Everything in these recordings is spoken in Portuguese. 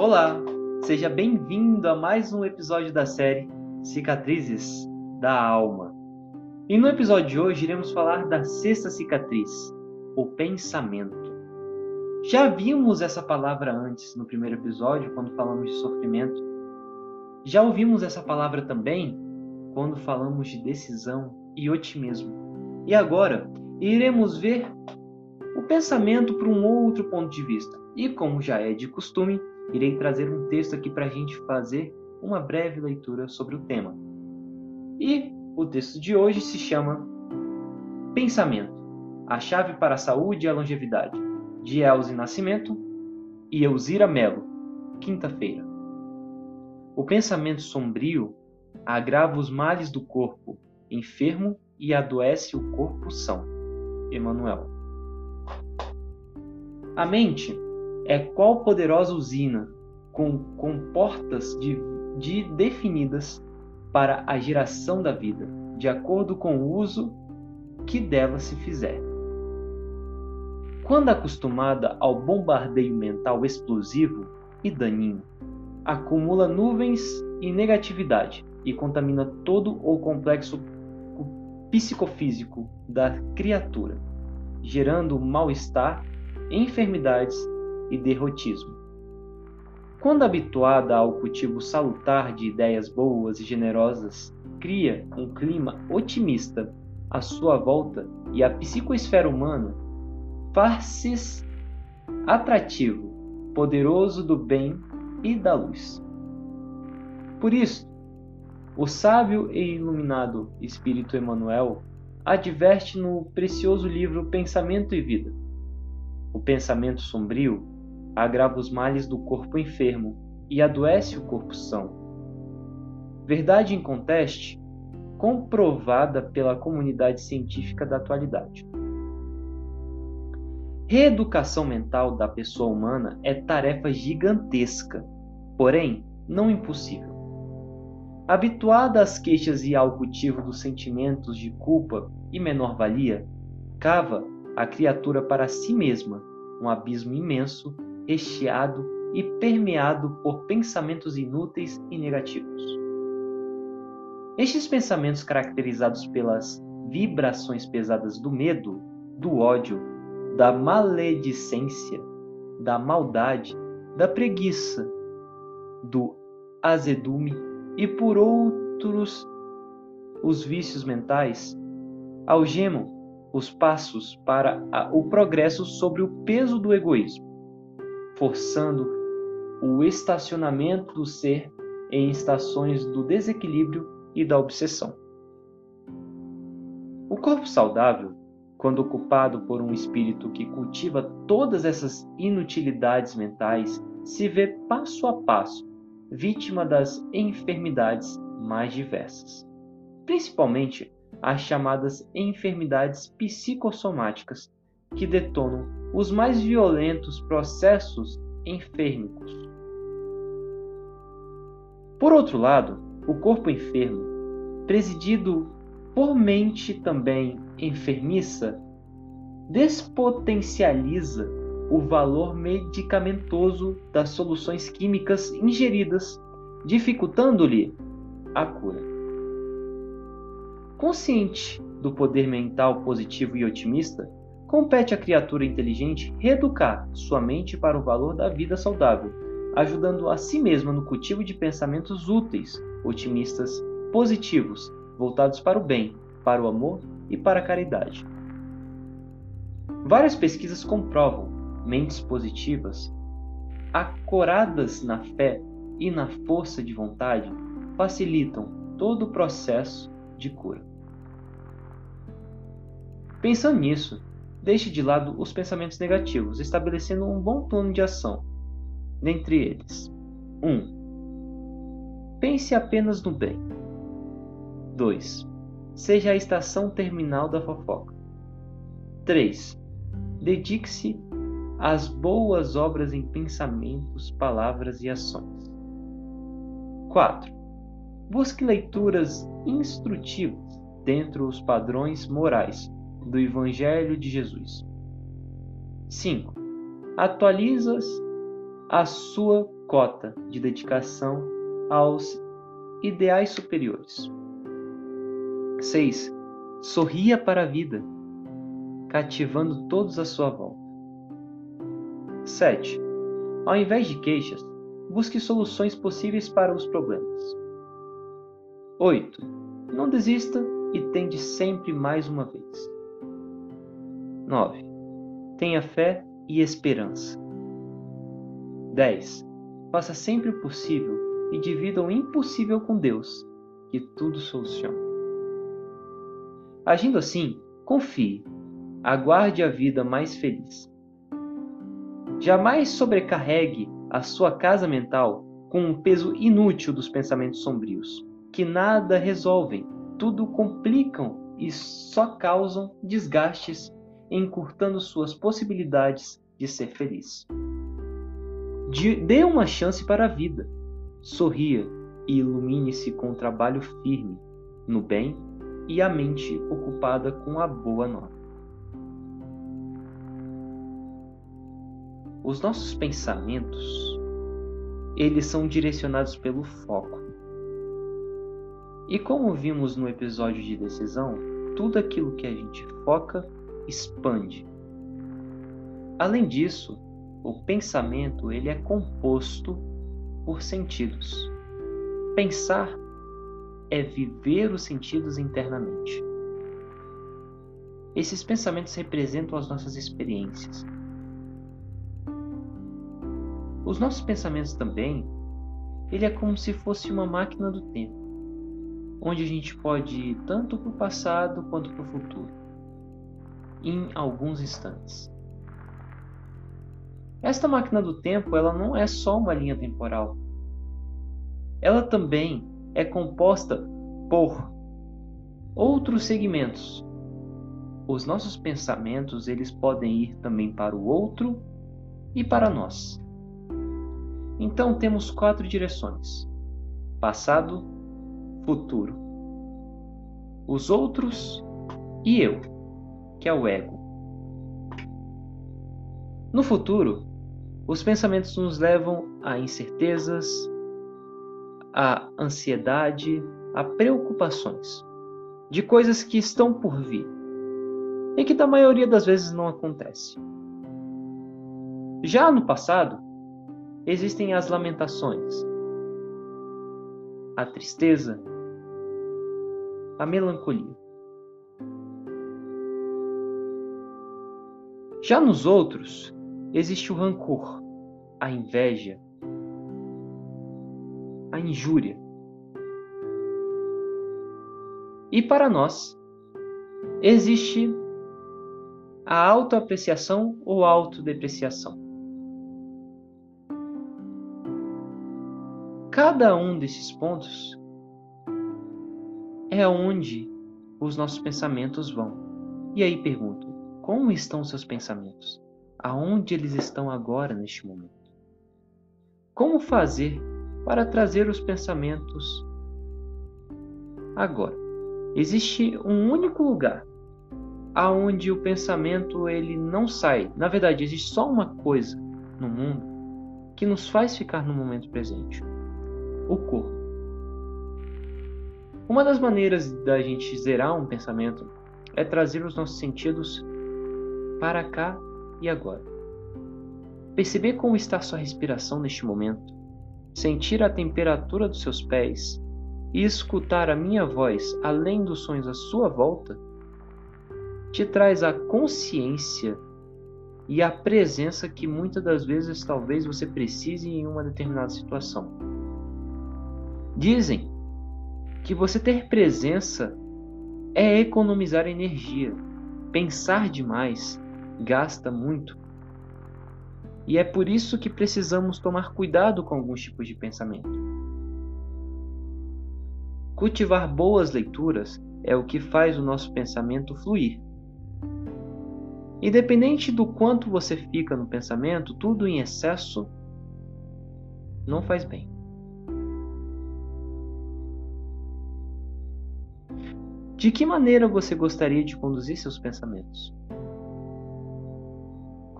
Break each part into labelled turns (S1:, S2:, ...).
S1: Olá, seja bem-vindo a mais um episódio da série Cicatrizes da Alma. E no episódio de hoje iremos falar da sexta cicatriz, o pensamento. Já vimos essa palavra antes no primeiro episódio, quando falamos de sofrimento. Já ouvimos essa palavra também quando falamos de decisão e otimismo. E agora iremos ver o pensamento por um outro ponto de vista. E como já é de costume, irei trazer um texto aqui para a gente fazer uma breve leitura sobre o tema. E o texto de hoje se chama Pensamento A chave para a saúde e a longevidade, de Elze Nascimento e Elzira Melo, quinta-feira. O pensamento sombrio agrava os males do corpo enfermo e adoece o corpo são. Emmanuel. A mente é qual poderosa usina com, com portas de, de definidas para a geração da vida, de acordo com o uso que dela se fizer. Quando acostumada ao bombardeio mental explosivo e daninho, acumula nuvens e negatividade e contamina todo o complexo psicofísico da criatura, gerando mal-estar, enfermidades e derrotismo. Quando habituada ao cultivo salutar de ideias boas e generosas, cria um clima otimista à sua volta e a psicoesfera humana faz-se atrativo, poderoso do bem e da luz. Por isso, o sábio e iluminado Espírito Emmanuel adverte no precioso livro Pensamento e Vida. O pensamento sombrio agrava os males do corpo enfermo e adoece o corpo são. Verdade em conteste, comprovada pela comunidade científica da atualidade. Reeducação mental da pessoa humana é tarefa gigantesca, porém não impossível. Habituada às queixas e ao cultivo dos sentimentos de culpa e menor-valia, cava a criatura para si mesma um abismo imenso recheado e permeado por pensamentos inúteis e negativos. Estes pensamentos, caracterizados pelas vibrações pesadas do medo, do ódio, da maledicência, da maldade, da preguiça, do azedume e por outros os vícios mentais, algemam os passos para o progresso sobre o peso do egoísmo forçando o estacionamento do ser em estações do desequilíbrio e da obsessão. O corpo saudável, quando ocupado por um espírito que cultiva todas essas inutilidades mentais, se vê passo a passo vítima das enfermidades mais diversas, principalmente as chamadas enfermidades psicossomáticas, que detonam os mais violentos processos enfermicos. Por outro lado, o corpo enfermo, presidido por mente também enfermiça, despotencializa o valor medicamentoso das soluções químicas ingeridas, dificultando-lhe a cura. Consciente do poder mental positivo e otimista, Compete à criatura inteligente reeducar sua mente para o valor da vida saudável, ajudando a si mesma no cultivo de pensamentos úteis, otimistas, positivos, voltados para o bem, para o amor e para a caridade. Várias pesquisas comprovam mentes positivas, acoradas na fé e na força de vontade, facilitam todo o processo de cura. Pensando nisso, Deixe de lado os pensamentos negativos, estabelecendo um bom plano de ação. Dentre eles: 1. Um, pense apenas no bem. 2. Seja a estação terminal da fofoca. 3. Dedique-se às boas obras em pensamentos, palavras e ações. 4. Busque leituras instrutivas dentro dos padrões morais do Evangelho de Jesus. 5. Atualizas a sua cota de dedicação aos ideais superiores. 6. Sorria para a vida, cativando todos à sua volta. 7. Ao invés de queixas, busque soluções possíveis para os problemas. 8. Não desista e tente sempre mais uma vez. 9. Tenha fé e esperança. 10. Faça sempre o possível e divida o impossível com Deus, que tudo soluciona. Agindo assim, confie, aguarde a vida mais feliz. Jamais sobrecarregue a sua casa mental com um peso inútil dos pensamentos sombrios, que nada resolvem, tudo complicam e só causam desgastes, encurtando suas possibilidades de ser feliz. Dê uma chance para a vida. Sorria e ilumine-se com o trabalho firme, no bem e a mente ocupada com a boa nova. Os nossos pensamentos, eles são direcionados pelo foco. E como vimos no episódio de decisão, tudo aquilo que a gente foca expande. Além disso, o pensamento ele é composto por sentidos. Pensar é viver os sentidos internamente. Esses pensamentos representam as nossas experiências. Os nossos pensamentos também, ele é como se fosse uma máquina do tempo, onde a gente pode ir tanto para o passado quanto para o futuro, em alguns instantes. Esta máquina do tempo, ela não é só uma linha temporal. Ela também é composta por outros segmentos. Os nossos pensamentos, eles podem ir também para o outro e para nós. Então temos quatro direções: passado, futuro, os outros e eu, que é o ego. No futuro, os pensamentos nos levam a incertezas, a ansiedade, a preocupações de coisas que estão por vir e que da maioria das vezes não acontece. Já no passado, existem as lamentações, a tristeza, a melancolia. Já nos outros, existe o rancor, a inveja, a injúria. E para nós, existe a autoapreciação ou autodepreciação. Cada um desses pontos é onde os nossos pensamentos vão. E aí pergunto: como estão seus pensamentos? Aonde eles estão agora neste momento? Como fazer para trazer os pensamentos agora? Existe um único lugar aonde o pensamento ele não sai. Na verdade, existe só uma coisa no mundo que nos faz ficar no momento presente: o corpo. Uma das maneiras da gente zerar um pensamento é trazer os nossos sentidos para cá e agora. Perceber como está sua respiração neste momento, sentir a temperatura dos seus pés e escutar a minha voz além dos sons à sua volta, te traz a consciência e a presença que muitas das vezes talvez você precise em uma determinada situação. Dizem que você ter presença é economizar energia. Pensar demais gasta muito. E é por isso que precisamos tomar cuidado com alguns tipos de pensamento. Cultivar boas leituras é o que faz o nosso pensamento fluir. Independente do quanto você fica no pensamento, tudo em excesso não faz bem. De que maneira você gostaria de conduzir seus pensamentos?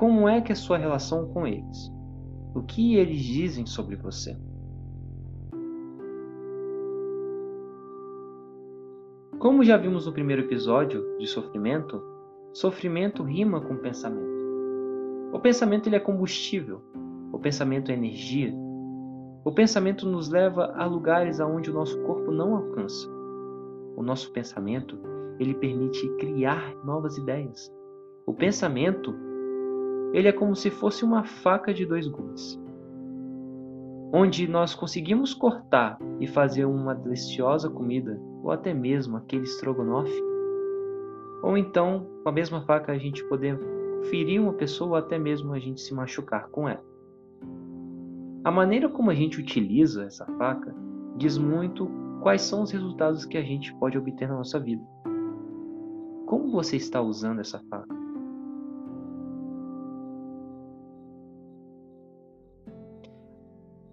S1: Como é que é a sua relação com eles? O que eles dizem sobre você? Como já vimos no primeiro episódio de sofrimento, sofrimento rima com pensamento. O pensamento ele é combustível, o pensamento é energia. O pensamento nos leva a lugares aonde o nosso corpo não alcança. O nosso pensamento ele permite criar novas ideias. O pensamento ele é como se fosse uma faca de dois gumes, onde nós conseguimos cortar e fazer uma deliciosa comida, ou até mesmo aquele estrogonofe, ou então com a mesma faca a gente poder ferir uma pessoa ou até mesmo a gente se machucar com ela. A maneira como a gente utiliza essa faca diz muito quais são os resultados que a gente pode obter na nossa vida. Como você está usando essa faca?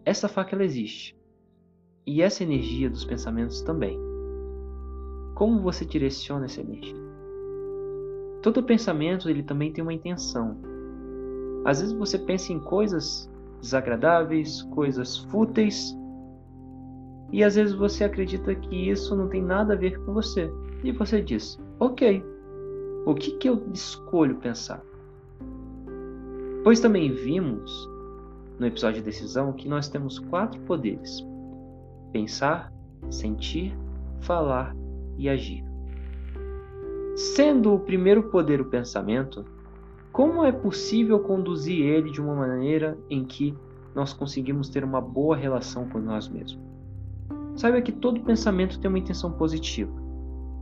S1: Essa faca ela existe. E essa energia dos pensamentos também. Como você direciona essa energia? Todo pensamento ele também tem uma intenção. Às vezes você pensa em coisas desagradáveis, coisas fúteis, e às vezes você acredita que isso não tem nada a ver com você. E você diz: Ok, o que, que eu escolho pensar? Pois também vimos no episódio de decisão que nós temos quatro poderes: pensar, sentir, falar e agir. Sendo o primeiro poder o pensamento, como é possível conduzir ele de uma maneira em que nós conseguimos ter uma boa relação com nós mesmos? Saiba que todo pensamento tem uma intenção positiva.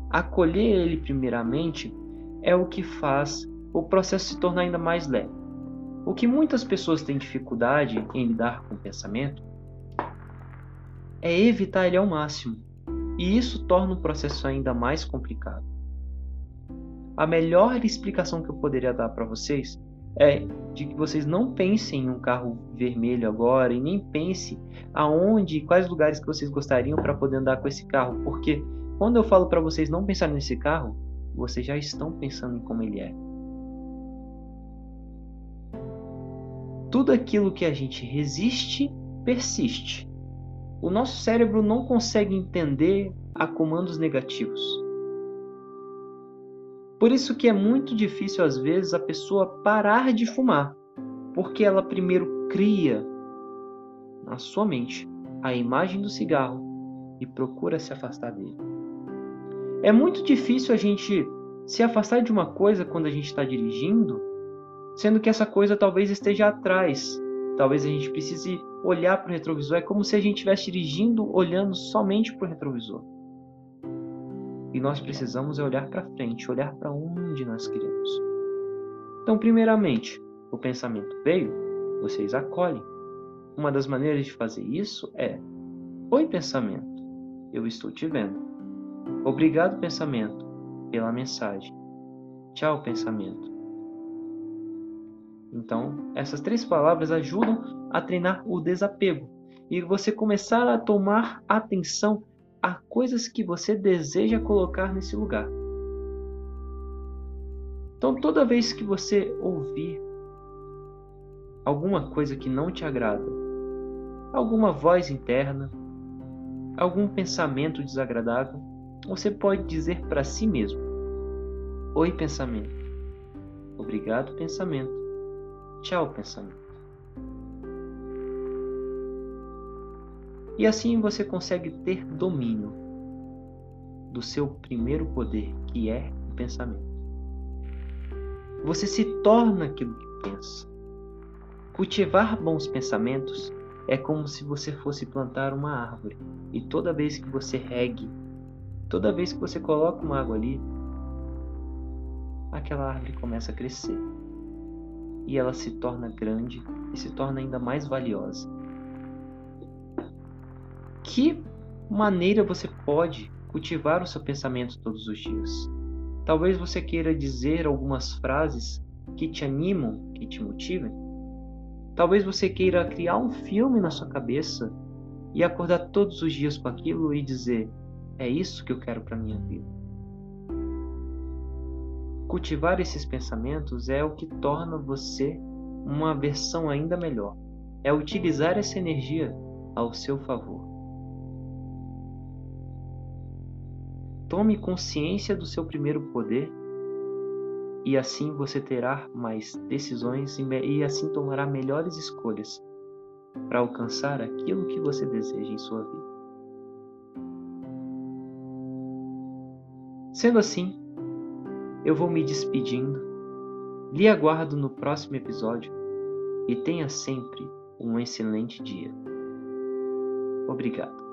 S1: Acolher ele primeiramente é o que faz o processo se tornar ainda mais leve. O que muitas pessoas têm dificuldade em lidar com o pensamento é evitar ele ao máximo, e isso torna o processo ainda mais complicado. A melhor explicação que eu poderia dar para vocês é de que vocês não pensem em um carro vermelho agora e nem pense aonde, quais lugares que vocês gostariam para poder andar com esse carro, porque quando eu falo para vocês não pensarem nesse carro, vocês já estão pensando em como ele é. Tudo aquilo que a gente resiste, persiste. O nosso cérebro não consegue entender a comandos negativos. Por isso que é muito difícil às vezes a pessoa parar de fumar, porque ela primeiro cria na sua mente a imagem do cigarro e procura se afastar dele. É muito difícil a gente se afastar de uma coisa quando a gente está dirigindo, sendo que essa coisa talvez esteja atrás. Talvez a gente precise olhar para o retrovisor. É como se a gente estivesse dirigindo olhando somente para o retrovisor. E nós precisamos é olhar para frente, olhar para onde nós queremos. Então, primeiramente, o pensamento veio, vocês acolhem. Uma das maneiras de fazer isso é: Oi, pensamento, eu estou te vendo. Obrigado, pensamento, pela mensagem. Tchau, pensamento. Então, essas três palavras ajudam a treinar o desapego e você começar a tomar atenção a coisas que você deseja colocar nesse lugar. Então, toda vez que você ouvir alguma coisa que não te agrada, alguma voz interna, algum pensamento desagradável, você pode dizer para si mesmo: Oi, pensamento. Obrigado, pensamento. Tchau, pensamento. E assim você consegue ter domínio do seu primeiro poder, que é o pensamento. Você se torna aquilo que pensa. Cultivar bons pensamentos é como se você fosse plantar uma árvore e toda vez que você regue, toda vez que você coloca uma água ali, aquela árvore começa a crescer e ela se torna grande e se torna ainda mais valiosa que maneira você pode cultivar o seu pensamento todos os dias? Talvez você queira dizer algumas frases que te animam, que te motivem. Talvez você queira criar um filme na sua cabeça e acordar todos os dias com aquilo e dizer: é isso que eu quero para minha vida. Cultivar esses pensamentos é o que torna você uma versão ainda melhor. é utilizar essa energia ao seu favor. Tome consciência do seu primeiro poder e assim você terá mais decisões e assim tomará melhores escolhas para alcançar aquilo que você deseja em sua vida. Sendo assim, eu vou me despedindo. Lhe aguardo no próximo episódio e tenha sempre um excelente dia. Obrigado.